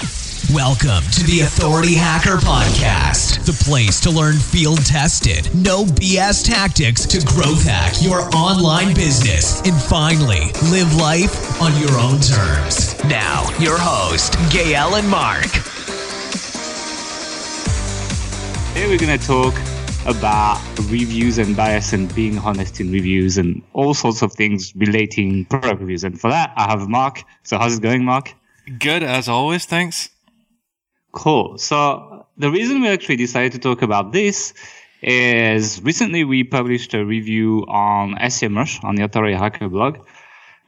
Welcome to the Authority Hacker Podcast, the place to learn field tested, no BS tactics to growth hack your online business and finally live life on your own terms. Now, your host, Gael and Mark. Today we're going to talk about reviews and bias and being honest in reviews and all sorts of things relating product reviews. And for that, I have Mark. So how's it going, Mark? Good as always. Thanks. Cool. So the reason we actually decided to talk about this is recently we published a review on SEMrush on the Authority Hacker blog.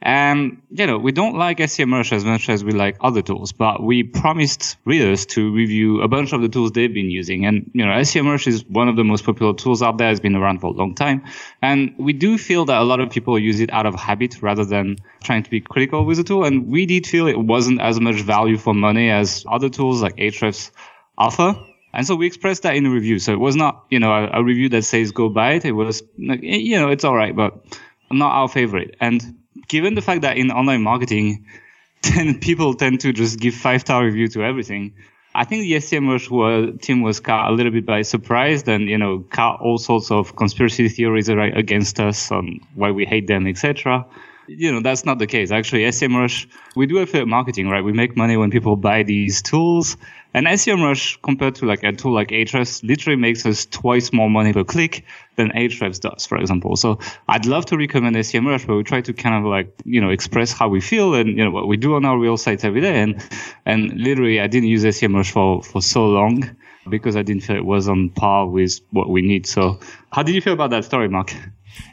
And, you know, we don't like SEMrush as much as we like other tools, but we promised readers to review a bunch of the tools they've been using. And, you know, SEMrush is one of the most popular tools out there. It's been around for a long time. And we do feel that a lot of people use it out of habit rather than trying to be critical with the tool. And we did feel it wasn't as much value for money as other tools like Ahrefs offer. And so we expressed that in the review. So it was not, you know, a, a review that says go buy it. It was, like, you know, it's all right, but not our favorite. And given the fact that in online marketing, then people tend to just give five star review to everything. I think the SEMrush team was caught a little bit by surprise and, you know, caught all sorts of conspiracy theories against us on why we hate them, etc. You know, that's not the case. Actually, SEMrush, we do affiliate marketing, right? We make money when people buy these tools. And SEMrush, compared to like a tool like Ahrefs, literally makes us twice more money per click than Ahrefs does, for example. So I'd love to recommend SEMrush, but we try to kind of like, you know, express how we feel and, you know, what we do on our real sites every day. And, and literally I didn't use SEMrush for, for so long because I didn't feel it was on par with what we need. So how did you feel about that story, Mark?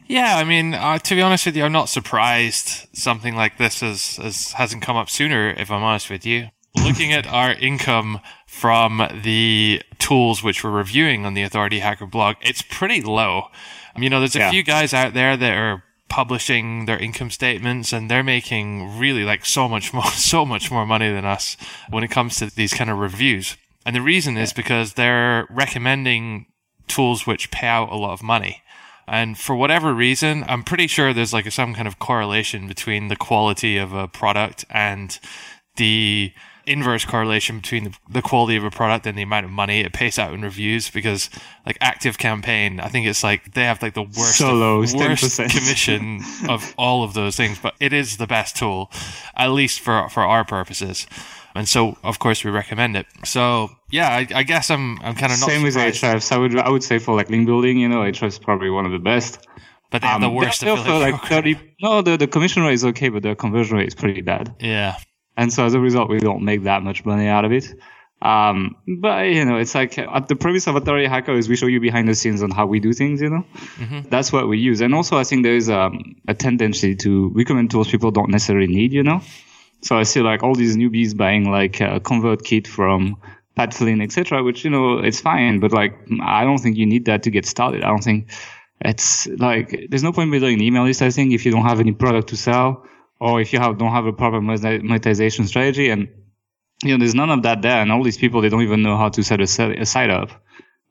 Yeah, I mean, uh, to be honest with you, I'm not surprised something like this has, has hasn't come up sooner. If I'm honest with you, looking at our income from the tools which we're reviewing on the Authority Hacker blog, it's pretty low. You know, there's a yeah. few guys out there that are publishing their income statements and they're making really like so much more, so much more money than us when it comes to these kind of reviews. And the reason is because they're recommending tools which pay out a lot of money. And for whatever reason, I'm pretty sure there's like some kind of correlation between the quality of a product and the inverse correlation between the, the, quality of a product and the amount of money it pays out in reviews because like ActiveCampaign i think it's like they have like the worst so low, worst commission of all of those things but it is the best tool at least for for our purposes and so of course we recommend it. So yeah, I, I guess I'm I'm kind of not same with Ahrefs. I would I would say for like link building, you know, Ahrefs is probably one of the best. But they have um, the worst they offer like 30, No, the, the commission rate is okay, but the conversion rate is pretty bad. Yeah. And so as a result, we don't make that much money out of it. Um, but you know, it's like uh, the premise of Authority Hacker is we show you behind the scenes on how we do things. You know, mm-hmm. that's what we use. And also, I think there is um, a tendency to recommend tools people don't necessarily need. You know, so I see like all these newbies buying like a ConvertKit from Pat Flynn, etc., which, you know, it's fine, but like, I don't think you need that to get started. I don't think it's like, there's no point in building an email list, I think, if you don't have any product to sell or if you have, don't have a proper monetization strategy. And, you know, there's none of that there. And all these people, they don't even know how to set a, a site up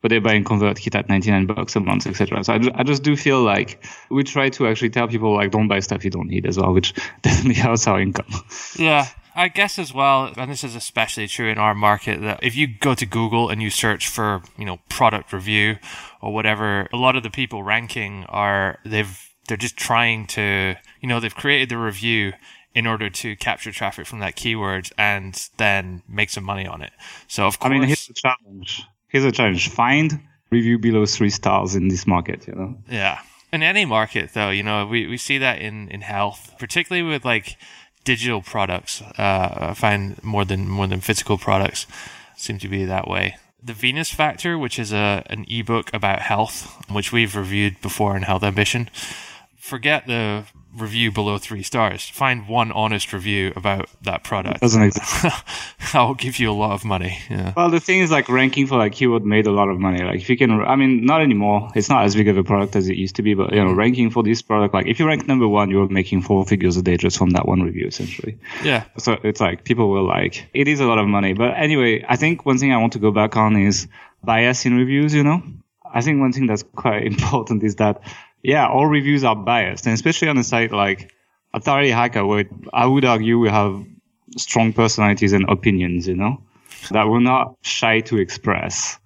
but they're buying ConvertKit at 99 bucks a month, etc. So I, I just do feel like we try to actually tell people like don't buy stuff you don't need as well, which definitely helps our income. Yeah. I guess as well, and this is especially true in our market, that if you go to Google and you search for, you know, product review or whatever, a lot of the people ranking are, they've, they're just trying to, you know, they've created the review in order to capture traffic from that keyword and then make some money on it. So of course. I mean, here's the challenge here's a challenge: find review below three stars in this market. You know. Yeah. In any market, though, you know, we, we see that in, in health, particularly with like digital products. Uh, I find more than more than physical products seem to be that way. The Venus Factor, which is a an ebook about health, which we've reviewed before in Health Ambition. Forget the review below three stars. Find one honest review about that product. Doesn't exist. I'll give you a lot of money. Yeah. Well, the thing is, like ranking for like keyword made a lot of money. Like if you can, I mean, not anymore. It's not as big of a product as it used to be, but you know, ranking for this product, like if you rank number one, you're making four figures a day just from that one review, essentially. Yeah. So it's like people will like it is a lot of money. But anyway, I think one thing I want to go back on is bias in reviews. You know, I think one thing that's quite important is that yeah, all reviews are biased, and especially on a site like Authority Hacker, where I would argue we have strong personalities and opinions, you know, that we're not shy to express.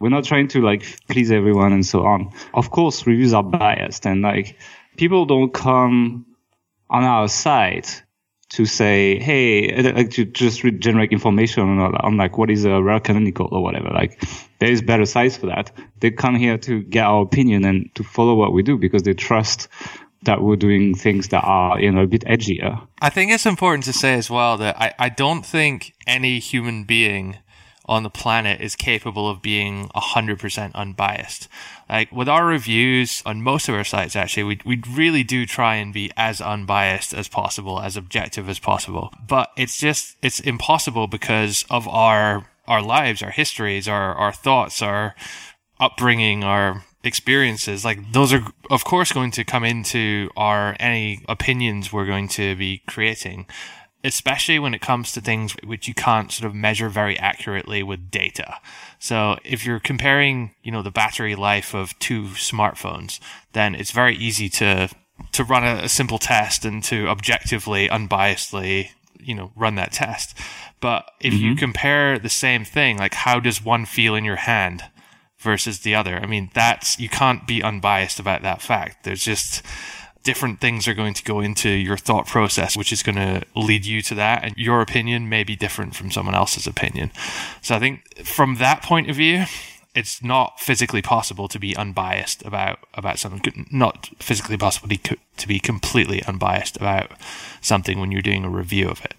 We're not trying to like please everyone and so on. Of course, reviews are biased and like people don't come on our site to say, hey, uh, like to just generate information on, on like what is a rel canonical or whatever. Like there is better sites for that. They come here to get our opinion and to follow what we do because they trust that we're doing things that are, you know, a bit edgier. I think it's important to say as well that I, I don't think any human being on the planet is capable of being 100% unbiased. Like with our reviews on most of our sites, actually, we, we really do try and be as unbiased as possible, as objective as possible. But it's just, it's impossible because of our, our lives, our histories, our, our thoughts, our upbringing, our experiences. Like those are, of course, going to come into our, any opinions we're going to be creating especially when it comes to things which you can't sort of measure very accurately with data. So if you're comparing, you know, the battery life of two smartphones, then it's very easy to to run a, a simple test and to objectively, unbiasedly, you know, run that test. But if mm-hmm. you compare the same thing, like how does one feel in your hand versus the other? I mean, that's you can't be unbiased about that fact. There's just different things are going to go into your thought process, which is going to lead you to that. And your opinion may be different from someone else's opinion. So I think from that point of view, it's not physically possible to be unbiased about about something. Not physically possible to be completely unbiased about something when you're doing a review of it.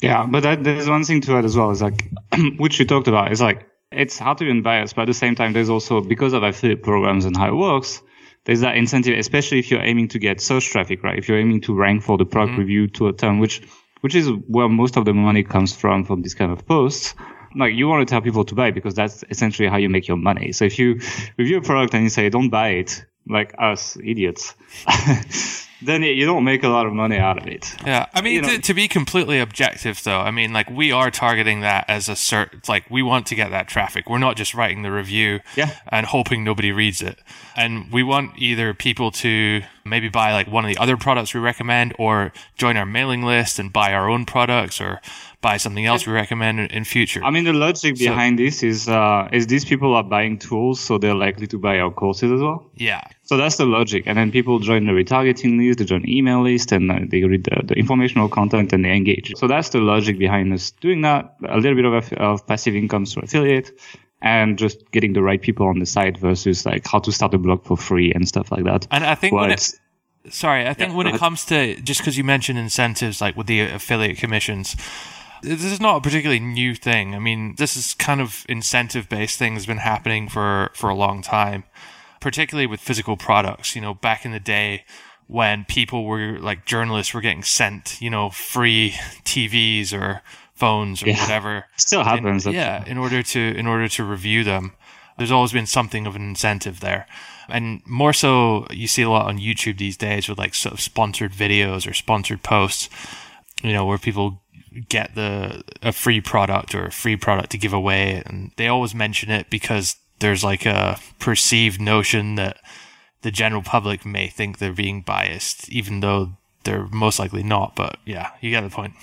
Yeah, but that, there's one thing to add as well. Is like, which you talked about. Is like it's hard to be unbiased, but at the same time, there's also because of affiliate programs and how it works there's that incentive, especially if you're aiming to get search traffic, right? If you're aiming to rank for the product mm-hmm. review to a term, which, which is where most of the money comes from, from this kind of posts. Like you want to tell people to buy because that's essentially how you make your money. So if you review a product and you say, don't buy it, like us idiots, then you don't make a lot of money out of it. Yeah, I mean, to, to, be completely objective, though, I mean, like we are targeting that as a cert. Like we want to get that traffic. We're not just writing the review yeah. and hoping nobody reads it. And we want either people to maybe buy like one of the other products we recommend, or join our mailing list and buy our own products, or buy something else we recommend in, future. I mean, the logic so, behind this is uh, is these people are buying tools, so they're likely to buy our courses as well. Yeah. So that's the logic, and then people join the retargeting list, they join email list, and uh, they read the, the, informational content and they engage. So that's the logic behind us doing that. A little bit of, of passive income through affiliate. And just getting the right people on the site versus like how to start a blog for free and stuff like that. And I think well, when it, sorry, I think yeah, when it comes to just because you mentioned incentives like with the affiliate commissions, this is not a particularly new thing. I mean, this is kind of incentive based thing has been happening for, for a long time, particularly with physical products. You know, back in the day when people were like journalists were getting sent, you know, free TVs or phones or yeah, whatever. Still happens. In, yeah, in order to in order to review them. There's always been something of an incentive there. And more so you see a lot on YouTube these days with like sort of sponsored videos or sponsored posts, you know, where people get the a free product or a free product to give away and they always mention it because there's like a perceived notion that the general public may think they're being biased even though they're most likely not but yeah you get the point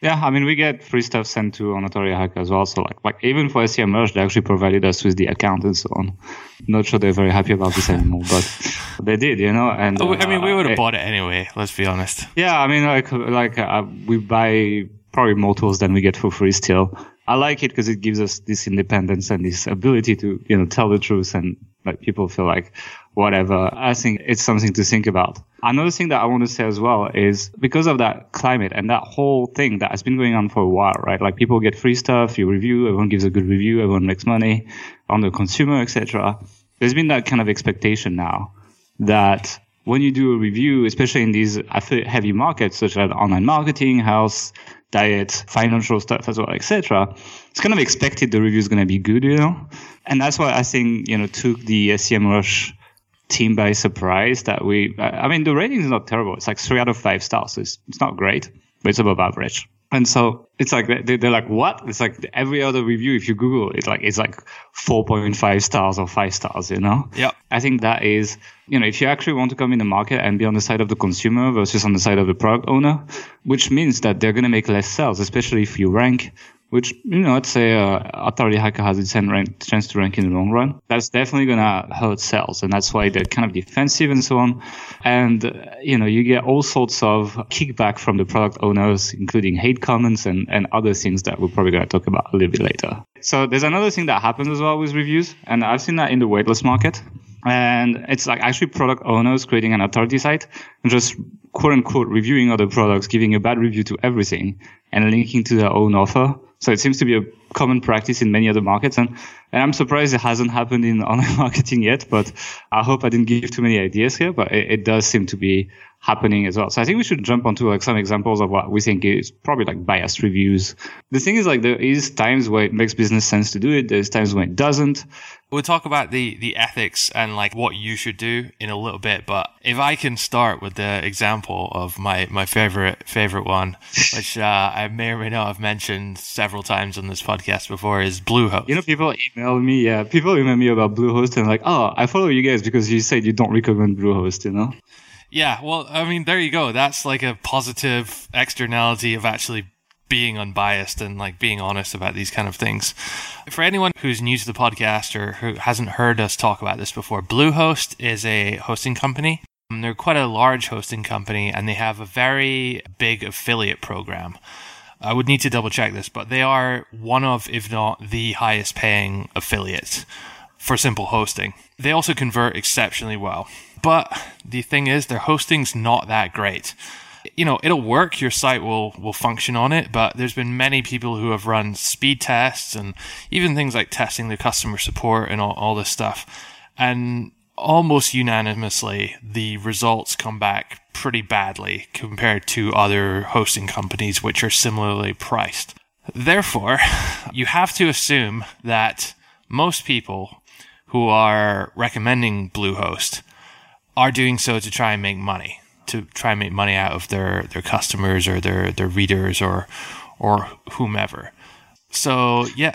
yeah, I mean, we get free stuff sent to Authority Hacker as well. So, like, like even for SEMrush, they actually provided us with the account and so on. Not sure they're very happy about this anymore, but they did, you know. And oh, I mean, we would have uh, bought it anyway. Let's be honest. Yeah, I mean, like, like uh, we buy probably more tools than we get for free still. I like it because it gives us this independence and this ability to, you know, tell the truth and like people feel like whatever. I think it's something to think about. Another thing that I want to say as well is because of that climate and that whole thing that has been going on for a while, right? Like people get free stuff, you review, everyone gives a good review, everyone makes money on the consumer, etc. There's been that kind of expectation now that when you do a review, especially in these heavy markets such as online marketing, health, diet, financial stuff as well, etc. It's kind of expected the review is going to be good, you know, and that's why I think you know took the SEMrush team by surprise that we. I mean, the rating is not terrible. It's like three out of five stars. So it's it's not great, but it's above average. And so it's like they're like, what? It's like every other review, if you Google it, like it's like 4.5 stars or five stars, you know? Yeah. I think that is, you know, if you actually want to come in the market and be on the side of the consumer versus on the side of the product owner, which means that they're going to make less sales, especially if you rank which you know, let's say uh, Authority Hacker has its rank, chance to rank in the long run. That's definitely gonna hurt sales, and that's why they're kind of defensive and so on. And uh, you know, you get all sorts of kickback from the product owners, including hate comments and and other things that we're probably gonna talk about a little bit later. So there's another thing that happens as well with reviews, and I've seen that in the weightless market. And it's like actually product owners creating an authority site and just quote unquote reviewing other products, giving a bad review to everything and linking to their own offer so it seems to be a common practice in many other markets. And, and I'm surprised it hasn't happened in online marketing yet, but I hope I didn't give too many ideas here, but it, it does seem to be happening as well. So I think we should jump onto like some examples of what we think is probably like biased reviews. The thing is like there is times where it makes business sense to do it. There's times when it doesn't. We'll talk about the, the ethics and like what you should do in a little bit, but if I can start with the example of my, my favorite, favorite one, which, uh, I may or may not have mentioned several times on this podcast before is Bluehost. You know, people email me, yeah, people email me about Bluehost and like, oh, I follow you guys because you said you don't recommend Bluehost, you know? Yeah, well, I mean, there you go. That's like a positive externality of actually being unbiased and like being honest about these kind of things. For anyone who's new to the podcast or who hasn't heard us talk about this before, Bluehost is a hosting company. They're quite a large hosting company and they have a very big affiliate program. I would need to double check this, but they are one of, if not the highest paying affiliates for simple hosting. They also convert exceptionally well. But the thing is, their hosting's not that great. You know, it'll work. Your site will will function on it, but there's been many people who have run speed tests and even things like testing the customer support and all, all this stuff. And almost unanimously, the results come back pretty badly compared to other hosting companies which are similarly priced. Therefore, you have to assume that most people who are recommending Bluehost are doing so to try and make money, to try and make money out of their, their customers or their, their readers or or whomever. So yeah.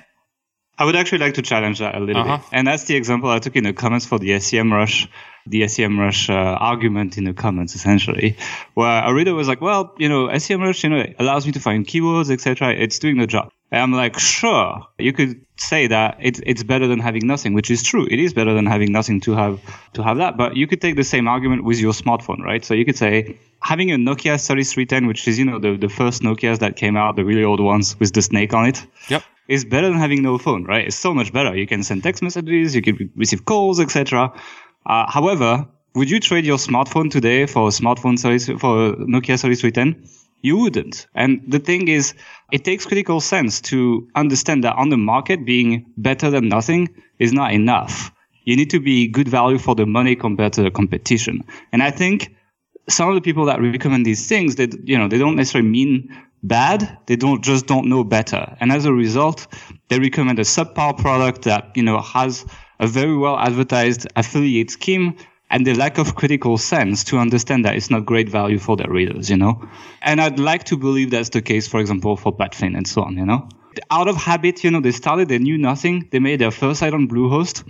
I would actually like to challenge that a little uh-huh. bit. And that's the example I took in the comments for the SEMrush, the SEMrush uh, argument in the comments, essentially, where a reader was like, well, you know, SEMrush, you know, allows me to find keywords, etc. It's doing the job. And I'm like, sure, you could say that it's it's better than having nothing, which is true. It is better than having nothing to have to have that. But you could take the same argument with your smartphone, right? So you could say having a Nokia 3310, which is you know the the first Nokias that came out, the really old ones with the snake on it. Yep. Is better than having no phone, right? It's so much better. You can send text messages, you can receive calls, etc. Uh, however, would you trade your smartphone today for a smartphone for a Nokia 3310? You wouldn't. And the thing is, it takes critical sense to understand that on the market, being better than nothing is not enough. You need to be good value for the money compared to the competition. And I think some of the people that recommend these things, they, you know, they don't necessarily mean bad. They don't just don't know better. And as a result, they recommend a subpar product that, you know, has a very well advertised affiliate scheme and the lack of critical sense to understand that it's not great value for their readers, you know? And I'd like to believe that's the case, for example, for Pat Flynn and so on, you know? Out of habit, you know, they started, they knew nothing. They made their first site on Bluehost.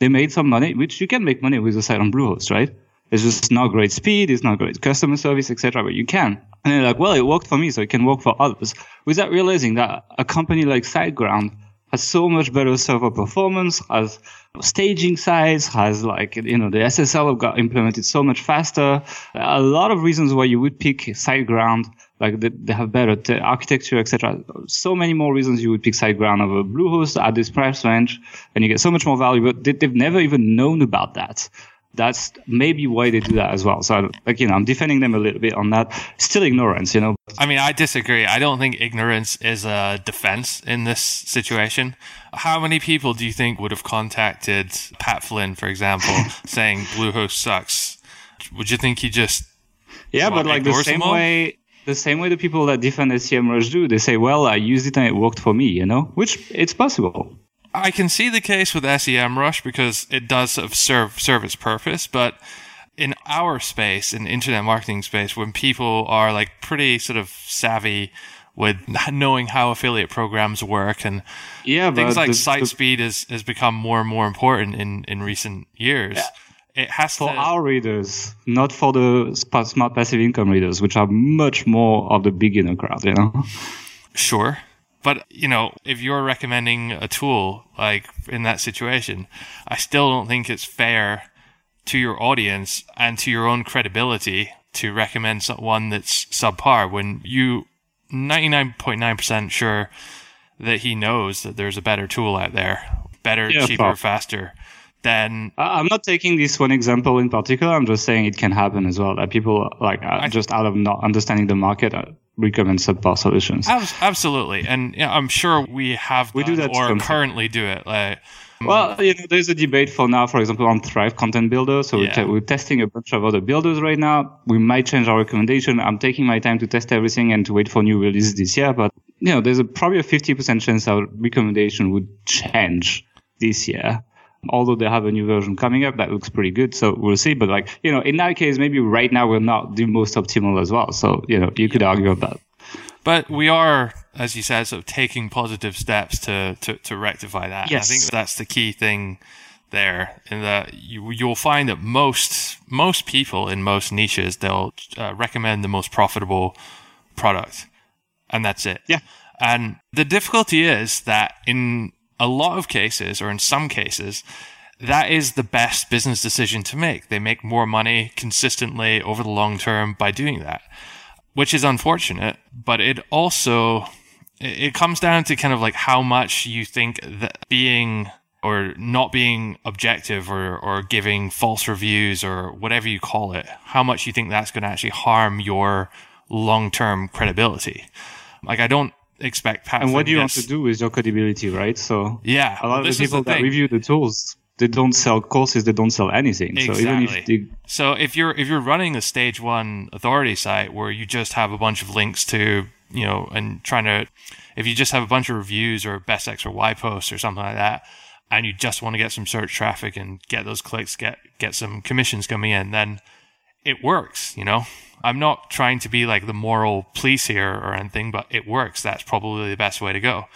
They made some money, which you can make money with a site on Bluehost, right? It's just not great speed, it's not great customer service, etc. But you can. And they're like, well, it worked for me, so it can work for others. Without realizing that a company like SiteGround has so much better server performance, has staging size, has like, you know, the SSL got implemented so much faster. A lot of reasons why you would pick SiteGround, like they, they have better t- architecture, etc. So many more reasons you would pick SiteGround over Bluehost at this price range, and you get so much more value, but they, they've never even known about that that's maybe why they do that as well. So, like, you know, I'm defending them a little bit on that. Still ignorance, you know. I mean, I disagree. I don't think ignorance is a defense in this situation. How many people do you think would have contacted Pat Flynn, for example, saying Bluehost sucks? Would you think he just yeah, but like the same way the same way the people that defend SEMrush do, they say, "Well, I used it and it worked for me," you know, which it's possible. I can see the case with SEMrush because it does sort of serve serve its purpose, but in our space, in internet marketing space, when people are like pretty sort of savvy with knowing how affiliate programs work and yeah, things like the- site the- speed has, has become more and more important in, in recent years. It has for to. our readers, not for the smart passive income readers, which are much more of the beginner crowd, you know? Sure. But, you know, if you're recommending a tool, like in that situation, I still don't think it's fair to your audience and to your own credibility to recommend some- one that's subpar when you 99.9% sure that he knows that there's a better tool out there, better, Yeah, cheaper, fuck. faster. Then I'm not taking this one example in particular. I'm just saying it can happen as well. That people, like, uh, just out of not understanding the market, uh, recommend subpar solutions. abs- absolutely, and yeah, I'm sure we have We do that or currently do it. Like, um, Well, you know, there's a debate for now, for example, on Thrive Content Builder. So we're, Yeah. we're testing a bunch of other builders right now. We might change our recommendation. I'm taking my time to test everything and to wait for new releases this year. But, you know, there's a, probably a 50% chance our recommendation would change this year. Although they have a new version coming up, that looks pretty good. So we'll see. But like, you know, in that case, maybe right now we're not the most optimal as well. So, you know, you could argue about that. But we are, as you said, sort of taking positive steps to, to, to rectify that. Yes. I think that's the key thing there in that you, you'll find that most, most people in most niches, they'll uh, recommend the most profitable product and that's it. Yeah. And the difficulty is that in a lot of cases or in some cases, that is the best business decision to make. They make more money consistently over the long term by doing that which is unfortunate, but it also it comes down to kind of like how much you think that being or not being objective or, or giving false reviews or whatever you call it, how much you think that's going to actually harm your long term credibility. Like I don't expect Pat And what you want to do with your credibility, right? So Yeah, a lot well, of the is people that review the tools, they don't sell courses, they don't sell anything. So even if Exactly. they So if you're if you're running a stage one authority site where you just have a bunch of links to you know and trying to if you just have a bunch of reviews or best X or Y posts or something like that, and you just want to get some search traffic and get those clicks, get get some commissions coming in, then it works. You know, I'm not trying to be like the moral police here or anything, but it works. That's probably the best way to go.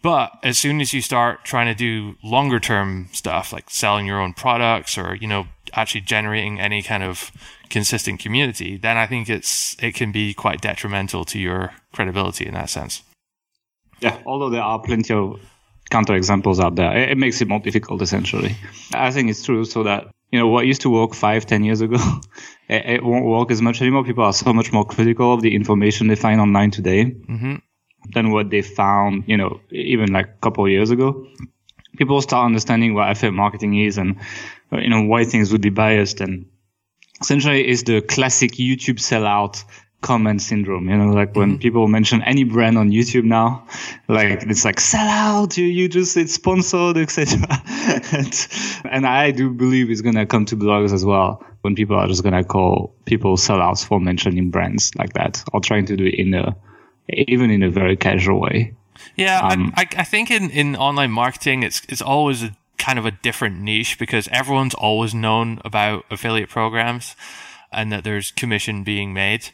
But as soon as you start trying to do longer term stuff like selling your own products or, you know, actually generating any kind of consistent community, then I think it's it can be quite detrimental to your credibility in that sense. Yeah, although there are plenty of counter examples out there, it, it makes it more difficult essentially. I think it's true so that, you know, what used to work five, ten years ago, it, it won't work as much anymore. People are so much more critical of the information they find online today hmm than what they found, you know, even like a couple of years ago. People start understanding what affiliate marketing is and, you know, why things would be biased. And essentially it's the classic YouTube sellout comment syndrome. You know, like when people mention any brand on YouTube now, like it's like sell out, you, you just, it's sponsored, etc. and, and I do believe it's going to come to blogs as well when people are just going to call people sellouts for mentioning brands like that or trying to do it in a, even in a very casual way. Yeah, Um, I, I, I think in, in online marketing, it's it's always a kind of a different niche because everyone's always known about affiliate programs and that there's commission being made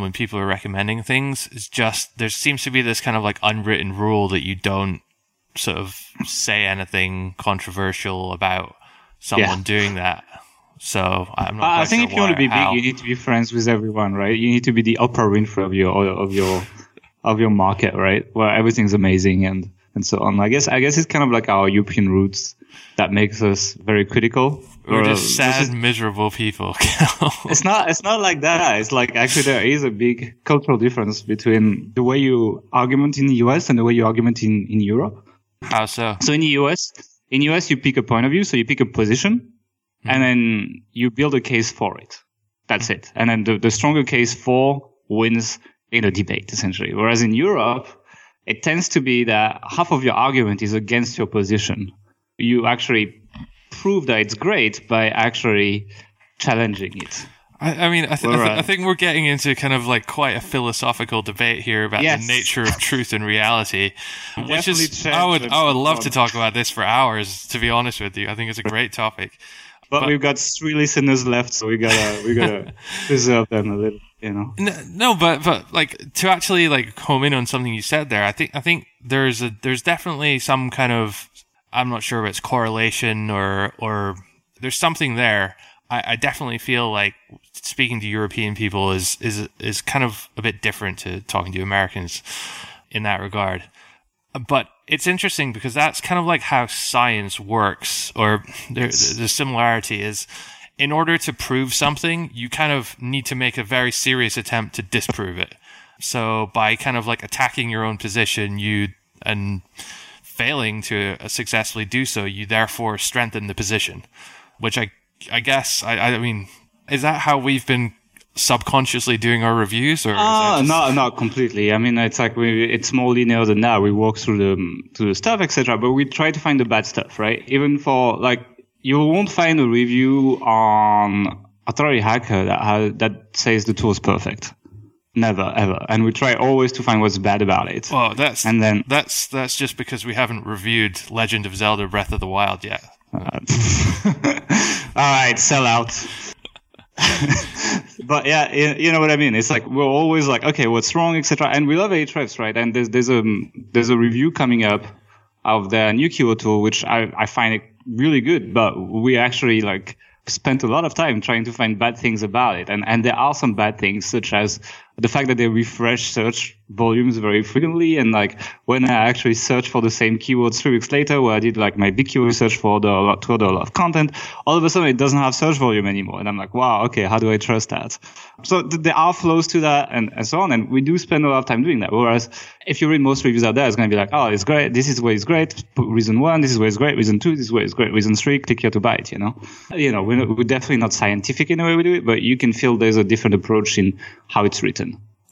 when people are recommending things. It's just there seems to be this kind of like unwritten rule that you don't sort of say anything controversial about someone Yeah. doing that. So I'm not. I think sure if you want to be how. big, you need to be friends with everyone, right? You need to be the Oprah Winfrey of your of your of your market, right? Where everything's amazing and and so on. I guess I guess it's kind of like our European roots that makes us very critical. We're just sad, is- miserable people. it's not it's not like that. It's like actually there is a big cultural difference between the way you argument in the US and the way you argument in, in Europe. How so? So in the US, in US you pick a point of view, so you pick a position, hmm. and then you build a case for it. That's it. And then the, the stronger case for wins in a debate, essentially. Whereas in Europe, it tends to be that half of your argument is against your position. You actually prove that it's great by actually challenging it. I, I mean, I, th- I, th- uh, I think we're getting into kind of like quite a philosophical debate here about Yes. the nature of truth and reality, which is I would I would love to talk about this for hours. To be honest with you, I think it's a great topic. but, but, we've got three listeners left, so we gotta we gotta preserve them a little, you know. No, but but like to actually like home in on something you said there, I think I think there's a there's definitely some kind of I'm not sure if it's correlation or or there's something there. I, I definitely feel like speaking to European people is is is kind of a bit different to talking to Americans in that regard. But it's interesting because that's kind of like how science works, or the similarity is in order to prove something, you kind of need to make a very serious attempt to disprove it. So by kind of like attacking your own position, you and failing to successfully do so, you therefore strengthen the position, which I I guess I I mean is that how we've been subconsciously doing our reviews or uh, just... not not completely. I mean it's like we it's more linear than that. We walk through the through the stuff etc but we try to find the bad stuff right? Even for like you won't find a review on Authority Hacker that has, that says the tool is perfect never ever and we try always to find what's bad about it well that's and then that's that's just because we haven't reviewed legend of zelda breath of the wild yet uh, all right sell out but yeah, you know what I mean. It's like we're always like, okay, what's wrong, etc. And we love Ahrefs, right? And there's there's a there's a review coming up of the new keyword tool, which I I find it really good. But we actually like spent a lot of time trying to find bad things about it, and and there are some bad things, such as the fact that they refresh search volumes very frequently. And like when I actually search for the same keywords three weeks later, where I did like my big keyword search for the to lot of content, all of a sudden it doesn't have search volume anymore. And I'm like, wow, okay, how do I trust that? So th- there are flows to that and, and so on. And we do spend a lot of time doing that. Whereas if you read most reviews out there, it's going to be like, oh, it's great. This is where it's great. Reason one, this is where it's great. Reason two, this is where it's great. Reason three, click here to buy it, you know? You know, we're, we're definitely not scientific in the way we do it, but you can feel there's a different approach in how it's written.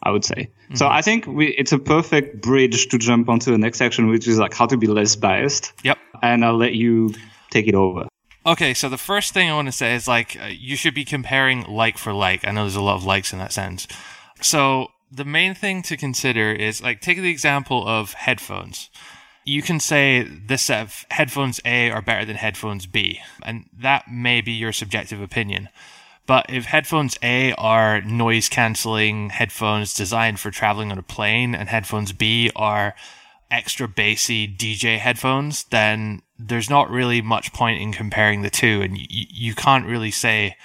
I would say. Mm-hmm. So I think we, it's a perfect bridge to jump onto the next section, which is like how to be less biased. Yep. And I'll let you take it over. Okay, so the first thing I want to say is like uh, you should be comparing like for like. I know there's a lot of likes in that sense. So the main thing to consider is like take the example of headphones. You can say this set of headphones A are better than headphones B, and that may be your subjective opinion. But if headphones A are noise canceling headphones designed for traveling on a plane and headphones B are extra bassy DJ headphones, then there's not really much point in comparing the two. And you, you can't really say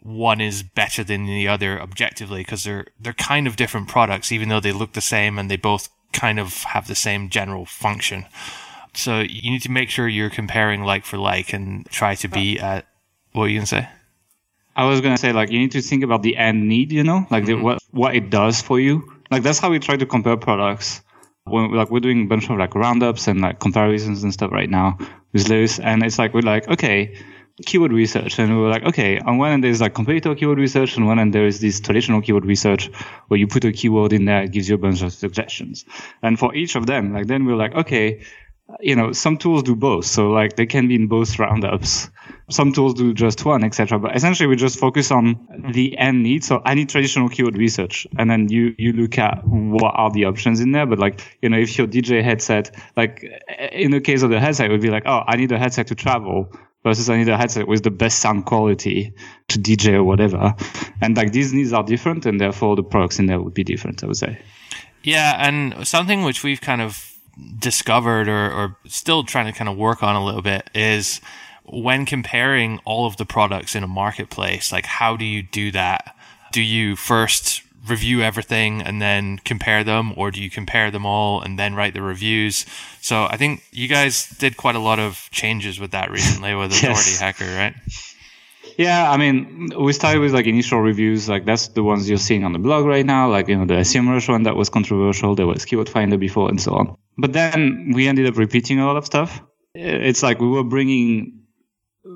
one is better than the other objectively because they're, they're kind of different products, even though they look the same and they both kind of have the same general function. So you need to make sure you're comparing like for like and try to be at, what you going to say? I was gonna say like you need to think about the end need, you know, like mm-hmm. the, what what it does for you. Like that's how we try to compare products. When like we're doing a bunch of like roundups and like comparisons and stuff right now with Lewis, and it's like we're like okay, keyword research, and we're like okay, on one end there's like competitor keyword research, and one end there is this traditional keyword research where you put a keyword in there, it gives you a bunch of suggestions, and for each of them, like then we're like okay, you know, some tools do both, so like they can be in both roundups some tools do just one, etc. But essentially, we just focus on the end need. So I need traditional keyword research, and then you you look at what are the options in there. But like you know, if your DJ headset, like in the case of the headset, it would be like, oh, I need a headset to travel versus I need a headset with the best sound quality to DJ or whatever. And like these needs are different, and therefore the products in there would be different. I would say. Yeah, and something which we've kind of discovered or, or still trying to kind of work on a little bit is when comparing all of the products in a marketplace, like how do you do that? Do you first review everything and then compare them, or do you compare them all and then write the reviews? So I think you guys did quite a lot of changes with that recently with Authority yes. Hacker, right? Yeah, I mean, we started with like initial reviews, like that's the ones you're seeing on the blog right now, like you know the SEMrush one that was controversial, there was Keyword Finder before, and so on. But then we ended up repeating a lot of stuff. It's like we were bringing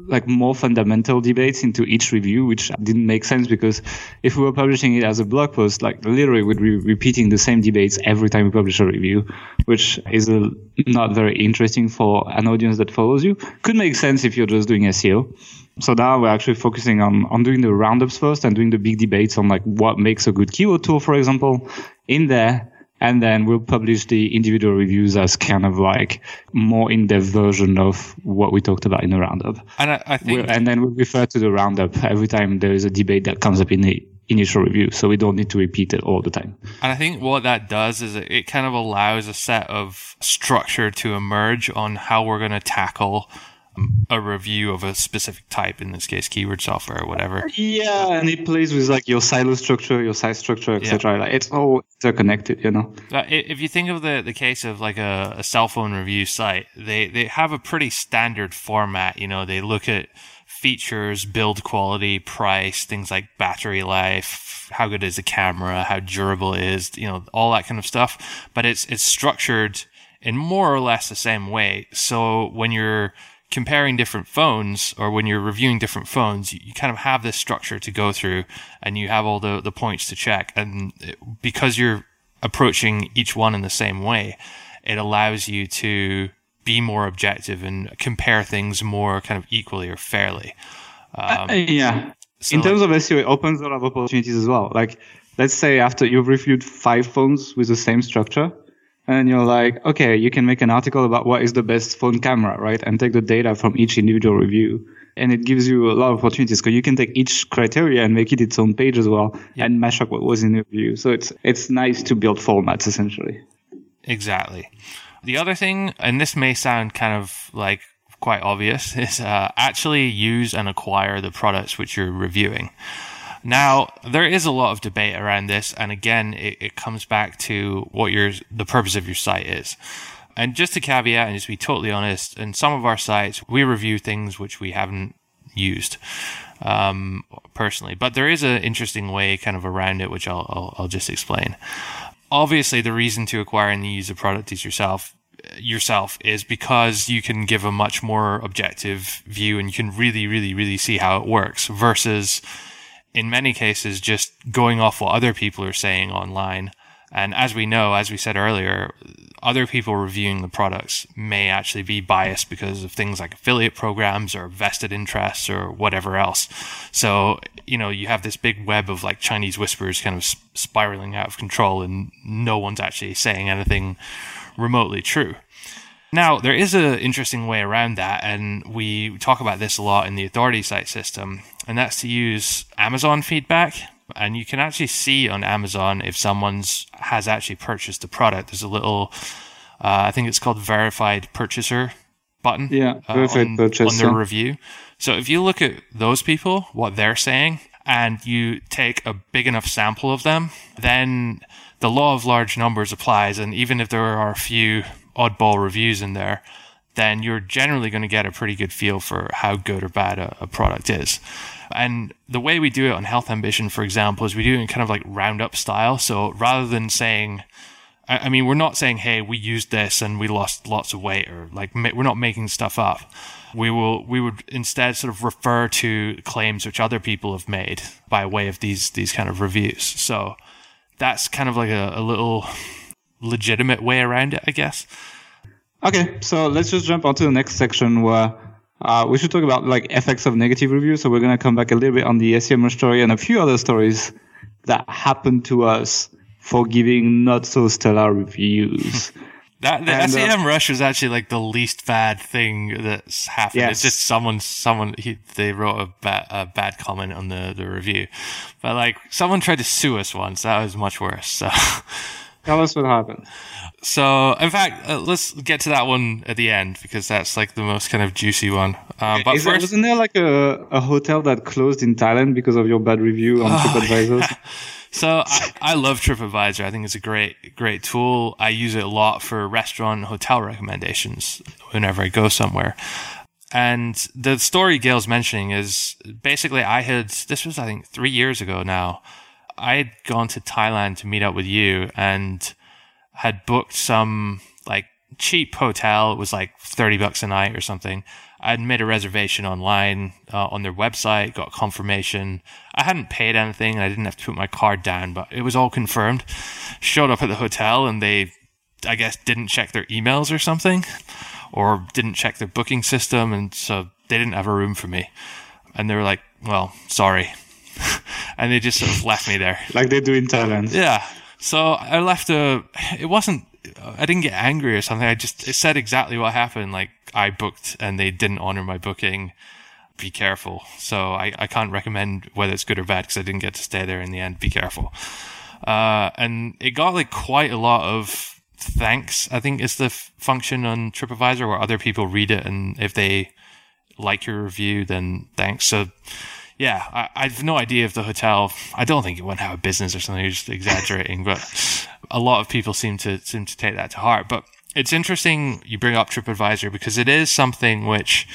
like more fundamental debates into each review, which didn't make sense because if we were publishing it as a blog post, like literally we'd be repeating the same debates every time we publish a review, which is a, not very interesting for an audience that follows you. Could make sense if you're just doing SEO. So now we're actually focusing on, on doing the roundups first and doing the big debates on like what makes a good keyword tool, for example, in there And then we'll publish the individual reviews as kind of like more in-depth version of what we talked about in the roundup. And I, I think, We'll, and then we'll refer to the roundup every time there is a debate that comes up in the initial review. So we don't need to repeat it all the time. and I think what that does is it, it kind of allows a set of structure to emerge on how we're going to tackle a review of a specific type, in this case, keyword software or whatever. Yeah, and it plays with like your silo structure, your site structure, etc. Like it's all interconnected, you know. If you think of the, the case of like a, a cell phone review site, they, they have a pretty standard format. You know, they look at features, build quality, price, things like battery life, how good is the camera, how durable it is, you know, all that kind of stuff. But it's, it's structured in more or less the same way. So when you're comparing different phones or when you're reviewing different phones, you, you kind of have this structure to go through and you have all the, the points to check. And it- because you're approaching each one in the same way, it allows you to be more objective and compare things more kind of equally or fairly. Uh, yeah. so in like- terms of SEO, it opens a lot of opportunities as well. Like, let's say after you've reviewed five phones with the same structure, and you're like, okay, you can make an article about what is the best phone camera, right? And take the data from each individual review. And it gives you a lot of opportunities because you can take each criteria and make it its own page as well and mash up what was in the review. So it's, it's nice to build formats essentially. Exactly. The other thing, and this may sound kind of like quite obvious, is uh, actually use and acquire the products which you're reviewing. Now, there is a lot of debate around this, and again, it, it comes back to what your the purpose of your site is. And just to caveat and just be totally honest, in some of our sites, we review things which we haven't used um, personally, but there is an interesting way kind of around it, which I'll, I'll, I'll just explain obviously the reason to acquire and use a product is yourself yourself is because you can give a much more objective view and you can really really really see how it works versus in many cases just going off what other people are saying online and as we know as we said earlier other people reviewing the products may actually be biased because of things like affiliate programs or vested interests or whatever else. So, you know, you have this big web of like Chinese whispers kind of spiraling out of control and no one's actually saying anything remotely true. Now, there is an interesting way around that, and we talk about this a lot in the authority site system, and that's to use Amazon feedback. And you can actually see on Amazon if someone's has actually purchased the product. There's a little, uh, I think it's called verified purchaser button. Yeah, uh, on, purchaser. on their review. So if you look at those people, what they're saying, and you take a big enough sample of them, then the law of large numbers applies. And even if there are a few oddball reviews in there, then you're generally going to get a pretty good feel for how good or bad a, a product is. And the way we do it on Health Ambition, for example, is we do it in kind of like roundup style. So rather than saying, I mean, we're not saying, "Hey, we used this and we lost lots of weight," or like we're not making stuff up. We will, we would instead sort of refer to claims which other people have made by way of these these kind of reviews. So that's kind of like a, a little legitimate way around it, I guess. Okay, so let's just jump onto the next section where uh, we should talk about like effects of negative reviews. So we're gonna come back a little bit on the SEMrush story and a few other stories that happened to us for giving not so stellar reviews. That the And, uh, rush was actually like the least bad thing that's happened. Yes. It's just someone, someone he, they wrote a bad, a bad comment on the, the review, but like someone tried to sue us once. That was much worse. So, Tell us what happened. so in fact, uh, let's get to that one at the end because that's like the most kind of juicy one. Um, but Is first, wasn't there like a, a hotel that closed in Thailand because of your bad review on TripAdvisor? So I, I love TripAdvisor. I think it's a great, great tool. I use it a lot for restaurant and hotel recommendations whenever I go somewhere. And the story Gael's mentioning is basically I had, this was, I think, three years ago now. I had gone to Thailand to meet up with you and had booked some like cheap hotel. It was like 30 bucks a night or something. I had made a reservation online uh, on their website, got confirmation. I hadn't paid anything I didn't have to put my card down, but it was all confirmed. Showed up at the hotel and they, I guess, didn't check their emails or something or didn't check their booking system. And so they didn't have a room for me. And they were like, well, sorry. And they just sort of left me there. like they do in Thailand. Yeah. So I left a. It wasn't. I didn't get angry or something. I just it said exactly what happened. Like I booked and they didn't honor my booking. Be careful. So I, I can't recommend whether it's good or bad because I didn't get to stay there in the end. Be careful. Uh, and it got like quite a lot of thanks. I think is the f- function on TripAdvisor where other people read it and if they like your review, then thanks. So yeah, I, I have no idea if the hotel. I don't think it went out of business or something. You're just exaggerating, but a lot of people seem to seem to take that to heart. But it's interesting you bring up TripAdvisor because it is something which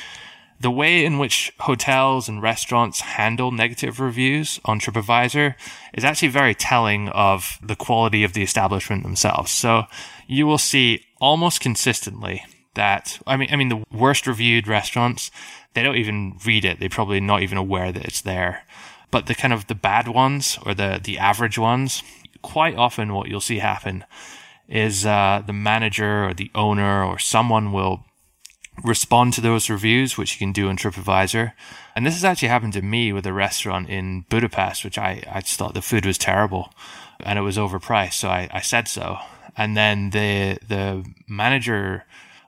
the way in which hotels and restaurants handle negative reviews on TripAdvisor is actually very telling of the quality of the establishment themselves. So you will see almost consistently that I mean I mean the worst reviewed restaurants they don't even read it. They're probably not even aware that it's there. But the kind of the bad ones or the the average ones, quite often what you'll see happen is uh, the manager or the owner or someone will respond to those reviews, which you can do on TripAdvisor. And this has actually happened to me with a restaurant in Budapest, which I, I just thought the food was terrible and it was overpriced. So I, I said so. And then the, the manager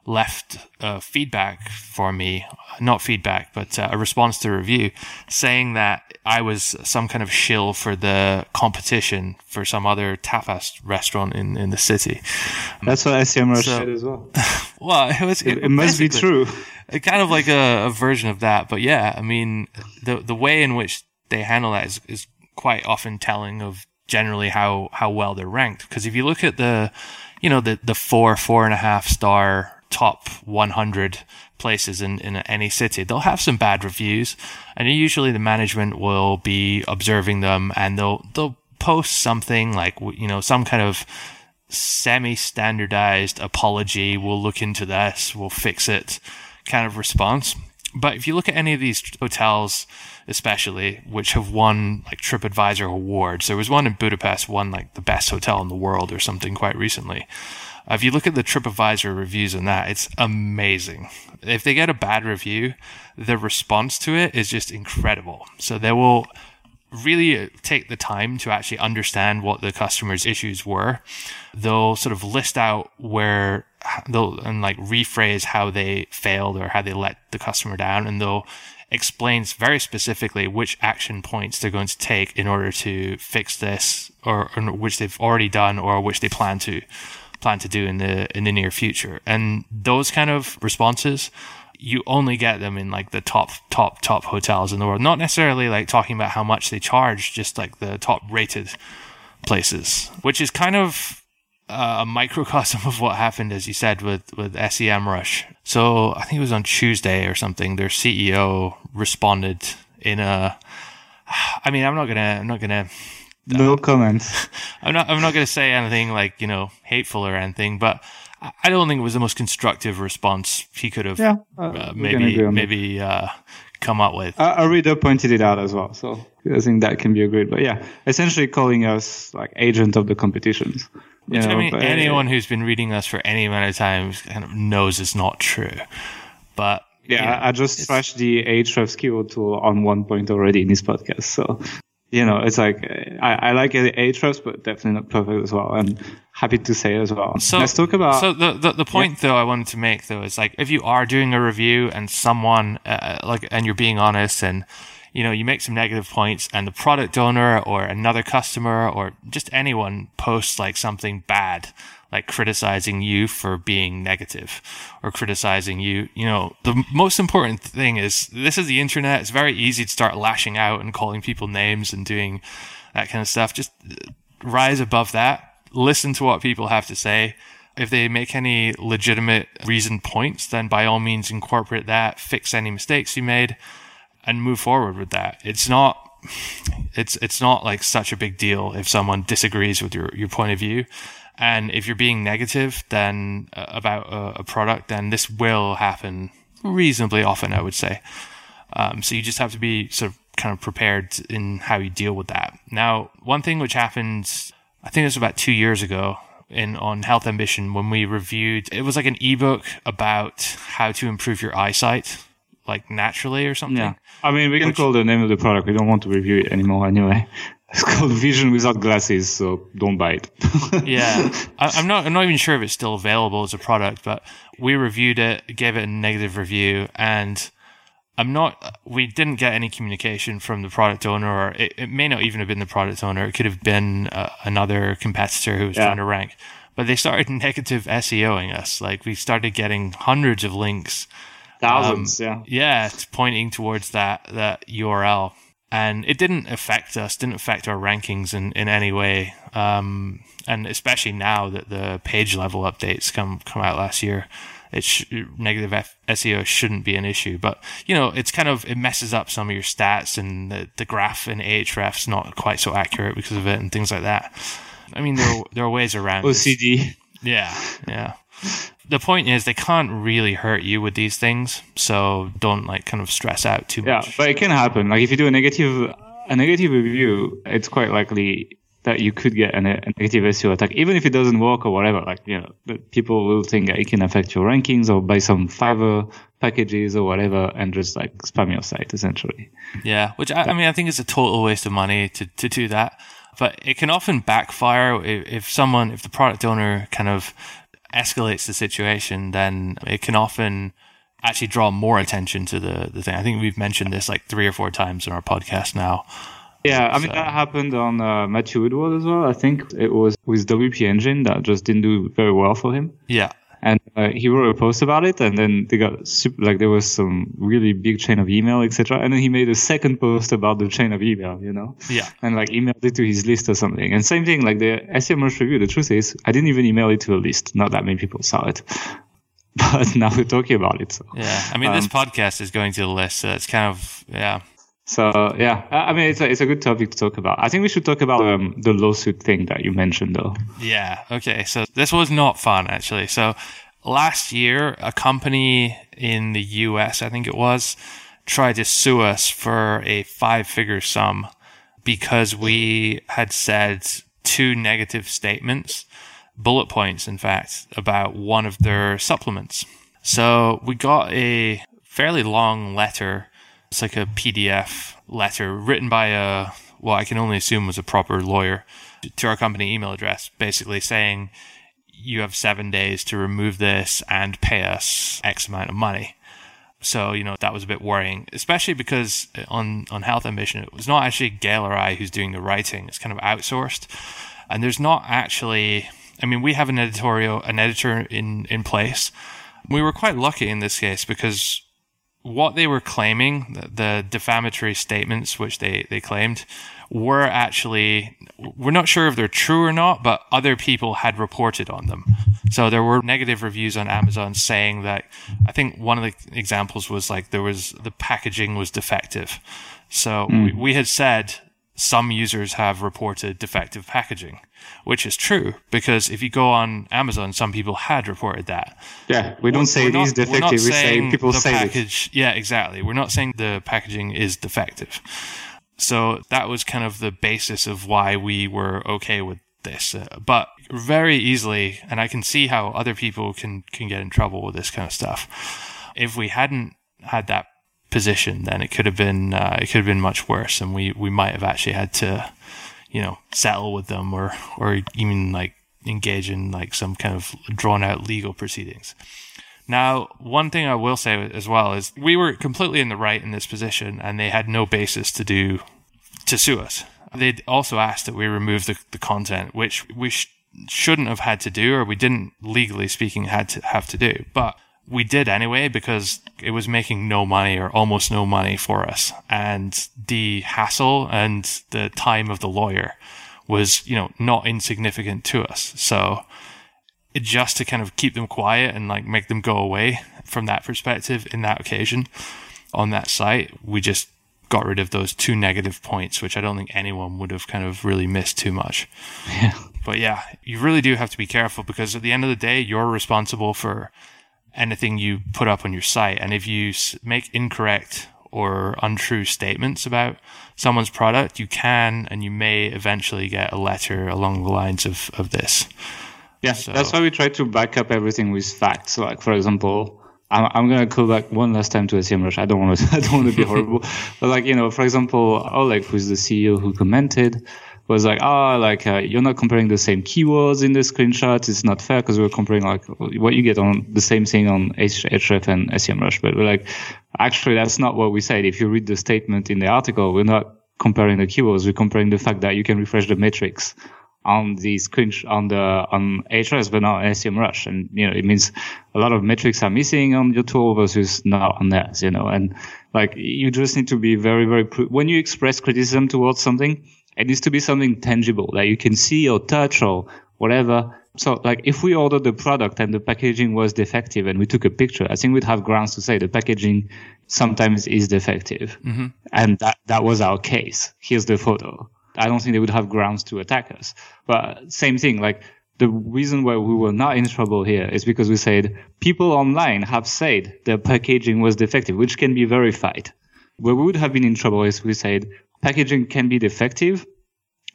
left uh, feedback for me, not feedback, but uh, a response to a review saying that I was some kind of shill for the competition for some other tapas restaurant in, in the city. That's what I SEMrush so, said as well. well, it was. It, it must be true. Kind of like a, a, version of that, but yeah, I mean, the the way in which they handle that is, is quite often telling of generally how how well they're ranked. Because if you look at the, you know, the the four four and a half star top 100 places in, in any city, they'll have some bad reviews, and usually the management will be observing them, and they'll they'll post something like you know some kind of semi-standardized apology. We'll look into this. We'll fix it. Kind of response. But if you look at any of these hotels, especially which have won like TripAdvisor awards, there was one in Budapest won like the best hotel in the world or something quite recently. If you look at the TripAdvisor reviews on that, it's amazing. If they get a bad review, the response to it is just incredible. So they will really take the time to actually understand what the customer's issues were. They'll sort of list out where they'll and like rephrase how they failed or how they let the customer down and they'll explains very specifically which action points they're going to take in order to fix this or, or which they've already done or which they plan to plan to do in the in the near future. And those kind of responses, you only get them in like the top top top hotels in the world. Not necessarily like talking about how much they charge, just like the top rated places, which is kind of uh, a microcosm of what happened, as you said, with with SEMrush. So I think it was on Tuesday or something. Their CEO responded in a. I mean, I'm not gonna, I'm not gonna no comments. I'm not. I'm not going to say anything like you know hateful or anything, but I don't think it was the most constructive response he could have. Yeah, uh, uh, maybe maybe uh, come up with. A, a, reader pointed it out as well, so I think that can be agreed. But yeah, essentially calling us like agent of the competitions. Which know, I mean, anyone who's been reading us for any amount of time kind of knows it's not true. But yeah, you know, I just trashed the Ahrefs keyword tool on one point already in this podcast, so you know, it's like I, I like Ahrefs, but definitely not perfect as well. And happy to say as well. So let's talk about. So the the, the point yeah. though I wanted to make though is like if you are doing a review and someone uh, like and you're being honest and you know you make some negative points and the product owner or another customer or just anyone posts like something bad like criticizing you for being negative or criticizing you. You know, the most important thing is this is the internet. It's very easy to start lashing out and calling people names and doing that kind of stuff. Just uh, rise above that. Listen to what people have to say. If they make any legitimate reasoned points, then by all means incorporate that, fix any mistakes you made, and move forward with that. It's not it's it's not like such a big deal if someone disagrees with your, your point of view and if you're being negative then uh, about a, a, product, then this will happen reasonably often, I would say. Um, so you just have to be sort of kind of prepared in how you deal with that. Now, one thing which happened, I think it was about two years ago in on Health Ambition when we reviewed, it was like an ebook about how to improve your eyesight like naturally or something. Yeah. I mean, we can call the name of the product. We don't want to review it anymore anyway. It's called Vision without glasses, so don't buy it. yeah, I, am not. I'm not even sure if it's still available as a product, but we reviewed it, gave it a negative review, and I'm not. We didn't get any communication from the product owner, or it, it may not even have been the product owner. It could have been uh, another competitor who was yeah. trying to rank. But they started negative SEOing us. Like we started getting hundreds of links, thousands. Um, yeah, yeah, pointing towards that that URL and it didn't affect us, didn't affect our rankings in, in any way. Um, and especially now that the page level updates come come out last year, it sh- negative F- SEO shouldn't be an issue. But you know, it's kind of it messes up some of your stats, and the, the graph in Ahrefs not quite so accurate because of it, and things like that. I mean, there there are ways around OCD. This. Yeah, yeah the point is they can't really hurt you with these things, so don't like kind of stress out too much. Yeah, but it can happen. Like if you do a negative a negative review, it's quite likely that you could get a, negative SEO attack, even if it doesn't work or whatever. Like you know, people will think it can affect your rankings or buy some Fiverr packages or whatever and just like spam your site essentially. Yeah, which I, I mean, I think it's a total waste of money to to do that but it can often backfire if, someone, if the product owner kind of escalates the situation, then it can often actually draw more attention to the, the thing. I think we've mentioned this like three or four times in our podcast now. Yeah, I mean, that happened on uh, Matthew Woodward as well. I think it was with WP Engine that just didn't do very well for him. Yeah and uh, he wrote a post about it and then they got super, like there was some really big chain of email etc and then he made a second post about the chain of email you know? Yeah. And like emailed it to his list or something. And same thing like the SEMrush review the truth is i didn't even email it to a list. Not that many people saw it. But now we're talking about it so. Yeah i mean um, this podcast is going to the list so it's kind of yeah so yeah, I mean it's a it's a good topic to talk about. I think we should talk about um, the lawsuit thing that you mentioned though. Yeah. Okay. So this was not fun actually. So last year, a company in the U.S. I think it was tried to sue us for a five figure sum because we had said two negative statements, bullet points, in fact, about one of their supplements. So we got a fairly long letter it's like a PDF letter written by a, well, I can only assume was a proper lawyer to our company email address, basically saying, you have seven days to remove this and pay us X amount of money. So, you know, that was a bit worrying, especially because on, on Health Ambition, it was not actually Gael or I who's doing the writing. It's kind of outsourced. And there's not actually, I mean, we have an editorial, an editor in, in place. We were quite lucky in this case because what they were claiming, the, the defamatory statements which they, they claimed, were actually, we're not sure if they're true or not, but other people had reported on them. So there were negative reviews on Amazon saying that, I think one of the examples was like there was, the packaging was defective. So mm. we, we had said some users have reported defective packaging, which is true because if you go on Amazon, some people had reported that. Yeah, we don't say it is defective. We say people say package. It. Yeah, exactly. We're not saying the packaging is defective. So that was kind of the basis of why we were okay with this. Uh, but very easily, and I can see how other people can can get in trouble with this kind of stuff. If we hadn't had that position, then it could have been uh, it could have been much worse, and we we might have actually had to, you know, settle with them or or even like engage in like some kind of drawn out legal proceedings. Now, one thing I will say as well is we were completely in the right in this position, and they had no basis to do to sue us. They'd also asked that we remove the, the content, which we sh- shouldn't have had to do, or we didn't legally speaking had to have to do, but we did anyway because it was making no money or almost no money for us. And the hassle and the time of the lawyer was, you know, not insignificant to us. So just to kind of keep them quiet and like make them go away from that perspective in that occasion on that site, we just got rid of those two negative points, which I don't think anyone would have kind of really missed too much. Yeah. But yeah, you really do have to be careful because at the end of the day, you're responsible for anything you put up on your site. And if you make incorrect or untrue statements about someone's product, you can and you may eventually get a letter along the lines of, of this. Yeah, so, that's why we try to back up everything with facts. Like, for example, I'm, I'm gonna call back one last time to SEMrush. I don't want to. I don't want to be horrible, but like you know, for example, Oleg, who's the CEO who commented, was like, oh, like uh, you're not comparing the same keywords in the screenshots. It's not fair because we're comparing like what you get on the same thing on Ahrefs and SEMrush. But we're like, actually, that's not what we said. If you read the statement in the article, we're not comparing the keywords. We're comparing the fact that you can refresh the metrics on the screen on the on Ahrefs, but not SEMrush. And you know, it means a lot of metrics are missing on your tool versus not on theirs. You know, and like you just need to be very, very when you express criticism towards something it needs to be something tangible that you can see or touch or whatever. So like if we ordered the product and the packaging was defective and we took a picture, I think we'd have grounds to say the packaging sometimes is defective. Mm-hmm. And that, that was our case. Here's the photo. I don't think they would have grounds to attack us. But same thing, like the reason why we were not in trouble here is because we said people online have said the packaging was defective, which can be verified. Where we would have been in trouble is we said packaging can be defective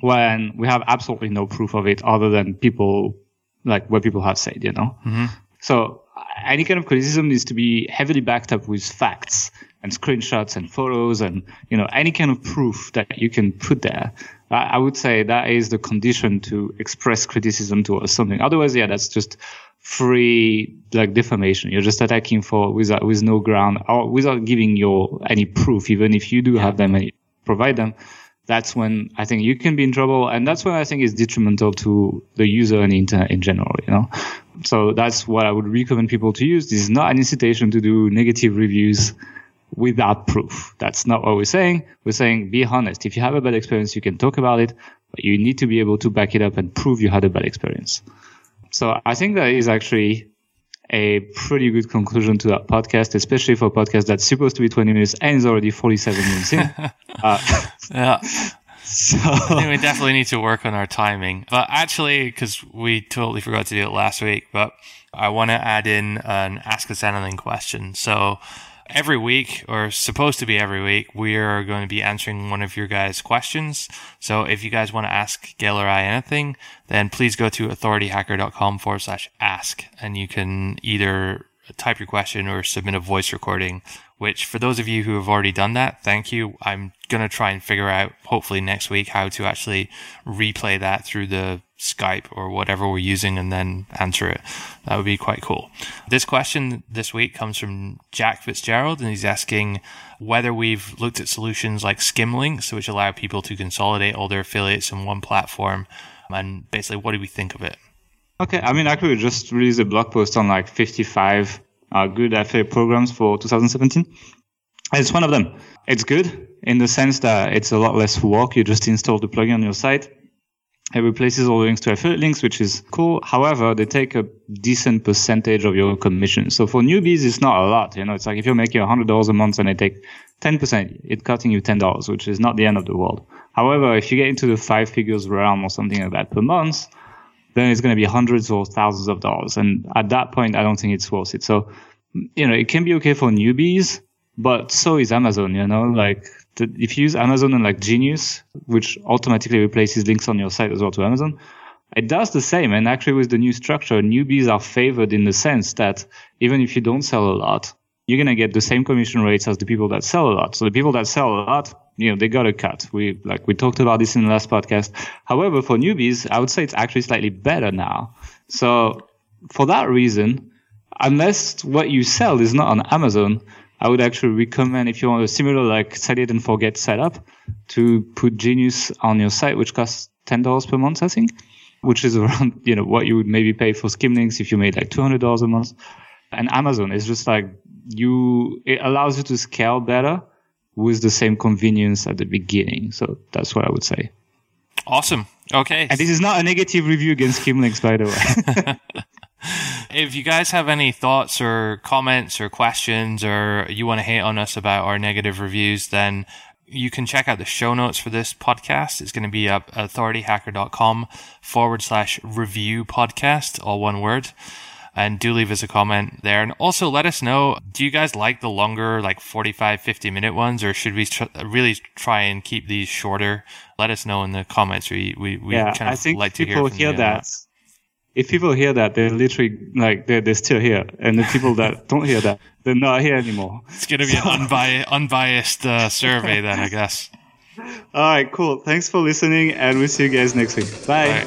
when we have absolutely no proof of it other than people like what people have said, you know? Mm-hmm. So any kind of criticism needs to be heavily backed up with facts and screenshots and photos and, you know, any kind of proof that you can put there. I would say that is the condition to express criticism towards something. Otherwise, yeah, that's just free like defamation. You're just attacking for without with no ground or without giving your any proof, even if you do yeah. have them provide them, that's when I think you can be in trouble. And that's when I think it's detrimental to the user and the internet in general, you know? So that's what I would recommend people to use. This is not an incitation to do negative reviews without proof. That's not what we're saying. We're saying be honest. If you have a bad experience, you can talk about it, but you need to be able to back it up and prove you had a bad experience. So I think that is actually a pretty good conclusion to that podcast, especially for a podcast that's supposed to be 20 minutes and is already 47 minutes in. Uh, yeah. So we definitely need to work on our timing. But actually, because we totally forgot to do it last week, but I want to add in an Ask Us Anything question. So every week, or supposed to be every week, we are going to be answering one of your guys' questions. So if you guys want to ask Gael or I anything, then please go to authorityhacker.com forward slash ask, and you can either type your question or submit a voice recording which for those of you who have already done that, thank you. I'm going to try and figure out, hopefully next week, how to actually replay that through the Skype or whatever we're using and then answer it. That would be quite cool. This question this week comes from Jack Fitzgerald and he's asking whether we've looked at solutions like Skimlinks, which allow people to consolidate all their affiliates in one platform. And basically, what do we think of it? Okay. I mean, actually, we just released a blog post on like 55 uh, good affiliate programs for 2017. It's one of them. It's good in the sense that it's a lot less work. You just install the plugin on your site. It replaces all the links to affiliate links, which is cool. However, they take a decent percentage of your commission. So for newbies, it's not a lot. You know, it's like if you're making $100 a month and they take 10%, it's cutting you $10, which is not the end of the world. However, if you get into the five figures realm or something like that per month, then it's going to be hundreds or thousands of dollars. And at that point, I don't think it's worth it. So, you know, it can be okay for newbies, but so is Amazon, you know, like the, if you use Amazon and like Genius, which automatically replaces links on your site as well to Amazon, it does the same. And actually with the new structure, newbies are favored in the sense that even if you don't sell a lot, you're going to get the same commission rates as the people that sell a lot. So the people that sell a lot, you know, they got a cut. We, like, we talked about this in the last podcast. However, for newbies, I would say it's actually slightly better now. So for that reason, unless what you sell is not on Amazon, I would actually recommend if you want a similar like set it and forget setup to put Genius on your site, which costs $10 per month, I think, which is around, you know, what you would maybe pay for Skimlinks if you made like $200 a month. And Amazon is just like you, it allows you to scale better with the same convenience at the beginning. So that's what I would say. Awesome. Okay. And this is not a negative review against Skimlinks, by the way. if you guys have any thoughts or comments or questions or you want to hate on us about our negative reviews, then you can check out the show notes for this podcast. It's going to be at authorityhacker.com forward slash review podcast, all one word and do leave us a comment there. And also let us know, do you guys like the longer, like 45, 50 minute ones, or should we tr- really try and keep these shorter? Let us know in the comments. We, we, we yeah, kind of I think like to hear, hear that. if people hear that, they're literally like they're, they're still here, and the people that don't hear that, they're not here anymore. It's going to be an unbi- unbiased uh, survey then, I guess. All right, cool. Thanks for listening, and we'll see you guys next week. Bye.